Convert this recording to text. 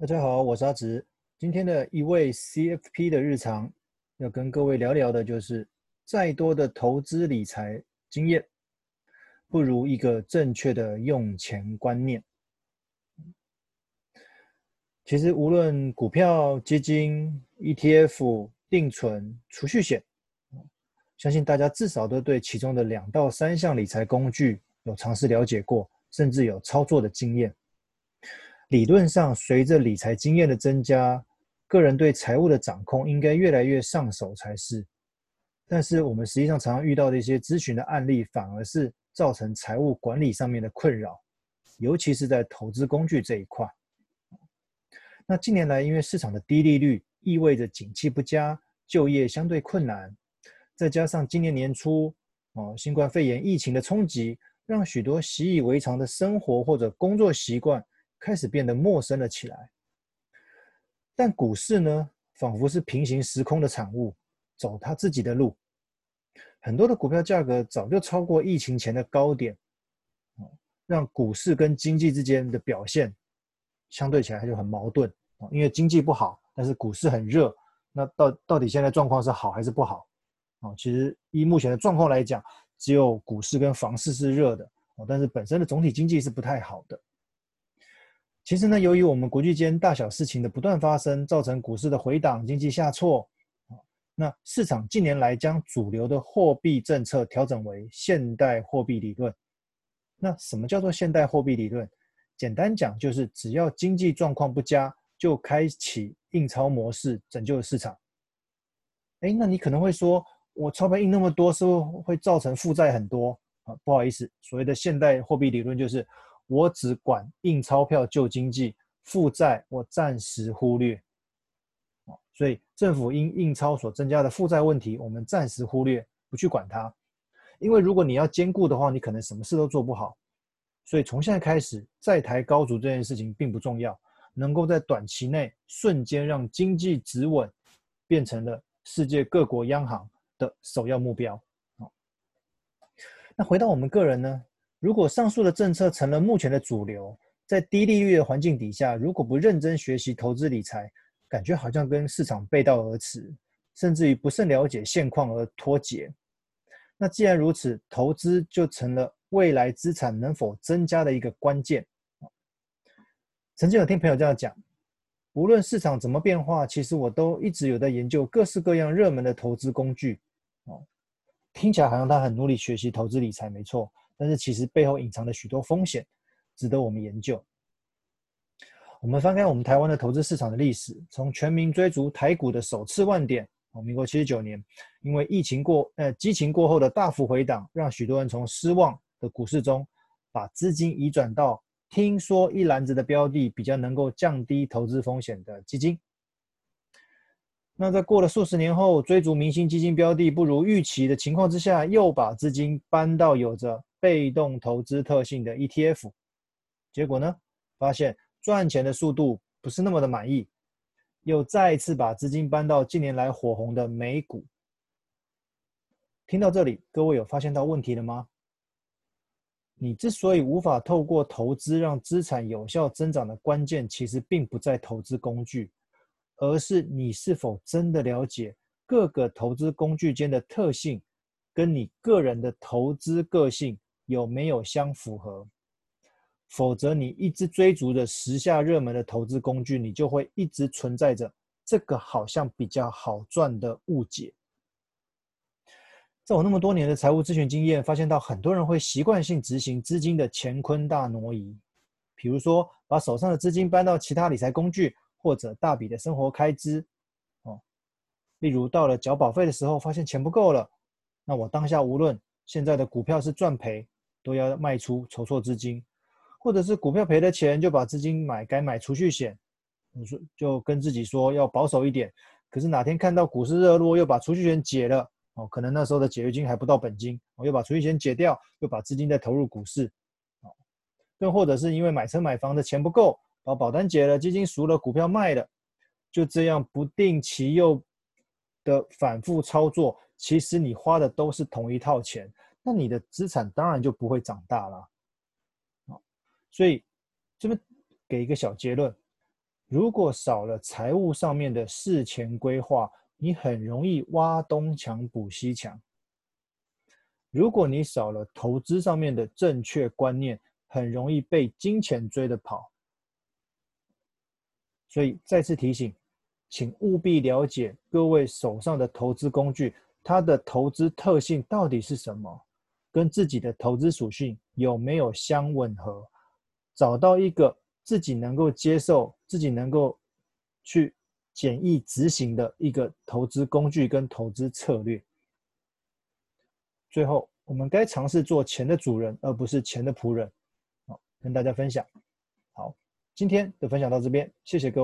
大家好，我是阿直。今天的一位 CFP 的日常，要跟各位聊聊的就是，再多的投资理财经验，不如一个正确的用钱观念。其实，无论股票、基金、ETF、定存、储蓄险，相信大家至少都对其中的两到三项理财工具有尝试了解过，甚至有操作的经验。理论上，随着理财经验的增加，个人对财务的掌控应该越来越上手才是。但是，我们实际上常常遇到的一些咨询的案例，反而是造成财务管理上面的困扰，尤其是在投资工具这一块。那近年来，因为市场的低利率意味着景气不佳，就业相对困难，再加上今年年初哦，新冠肺炎疫情的冲击，让许多习以为常的生活或者工作习惯。开始变得陌生了起来，但股市呢，仿佛是平行时空的产物，走它自己的路。很多的股票价格早就超过疫情前的高点，让股市跟经济之间的表现相对起来就很矛盾。因为经济不好，但是股市很热，那到到底现在状况是好还是不好？啊，其实以目前的状况来讲，只有股市跟房市是热的，但是本身的总体经济是不太好的。其实呢，由于我们国际间大小事情的不断发生，造成股市的回档、经济下挫。那市场近年来将主流的货币政策调整为现代货币理论。那什么叫做现代货币理论？简单讲，就是只要经济状况不佳，就开启印钞模式拯救市场。哎，那你可能会说，我钞票印那么多，是不是会造成负债很多？啊，不好意思，所谓的现代货币理论就是。我只管印钞票救经济，负债我暂时忽略。所以政府因印钞所增加的负债问题，我们暂时忽略，不去管它。因为如果你要兼顾的话，你可能什么事都做不好。所以从现在开始，债台高筑这件事情并不重要，能够在短期内瞬间让经济止稳，变成了世界各国央行的首要目标。那回到我们个人呢？如果上述的政策成了目前的主流，在低利率的环境底下，如果不认真学习投资理财，感觉好像跟市场背道而驰，甚至于不甚了解现况而脱节。那既然如此，投资就成了未来资产能否增加的一个关键。曾经有听朋友这样讲，无论市场怎么变化，其实我都一直有在研究各式各样热门的投资工具。哦，听起来好像他很努力学习投资理财，没错。但是其实背后隐藏的许多风险，值得我们研究。我们翻开我们台湾的投资市场的历史，从全民追逐台股的首次万点，哦，民国七十九年，因为疫情过，呃，激情过后的大幅回档，让许多人从失望的股市中，把资金移转到听说一篮子的标的比较能够降低投资风险的基金。那在过了数十年后，追逐明星基金标的不如预期的情况之下，又把资金搬到有着被动投资特性的 ETF，结果呢，发现赚钱的速度不是那么的满意，又再一次把资金搬到近年来火红的美股。听到这里，各位有发现到问题了吗？你之所以无法透过投资让资产有效增长的关键，其实并不在投资工具，而是你是否真的了解各个投资工具间的特性，跟你个人的投资个性。有没有相符合？否则，你一直追逐着时下热门的投资工具，你就会一直存在着这个好像比较好赚的误解。在我那么多年的财务咨询经验，发现到很多人会习惯性执行资金的乾坤大挪移，比如说把手上的资金搬到其他理财工具，或者大笔的生活开支。哦，例如到了缴保费的时候，发现钱不够了，那我当下无论现在的股票是赚赔。都要卖出筹措资金，或者是股票赔的钱就把资金买改买储蓄险，你说就跟自己说要保守一点，可是哪天看到股市热络，又把储蓄险解了哦，可能那时候的解约金还不到本金，我又把储蓄险解掉，又把资金再投入股市，哦，更或者是因为买车买房的钱不够，把保单解了，基金赎了，股票卖了，就这样不定期又的反复操作，其实你花的都是同一套钱。那你的资产当然就不会长大了，所以这边给一个小结论：如果少了财务上面的事前规划，你很容易挖东墙补西墙。如果你少了投资上面的正确观念，很容易被金钱追着跑。所以再次提醒，请务必了解各位手上的投资工具，它的投资特性到底是什么，跟自己的投资属性有没有相吻合，找到一个自己能够接受、自己能够去简易执行的一个投资工具跟投资策略。最后，我们该尝试做钱的主人，而不是钱的仆人。好，跟大家分享。好，今天的分享到这边，谢谢各位。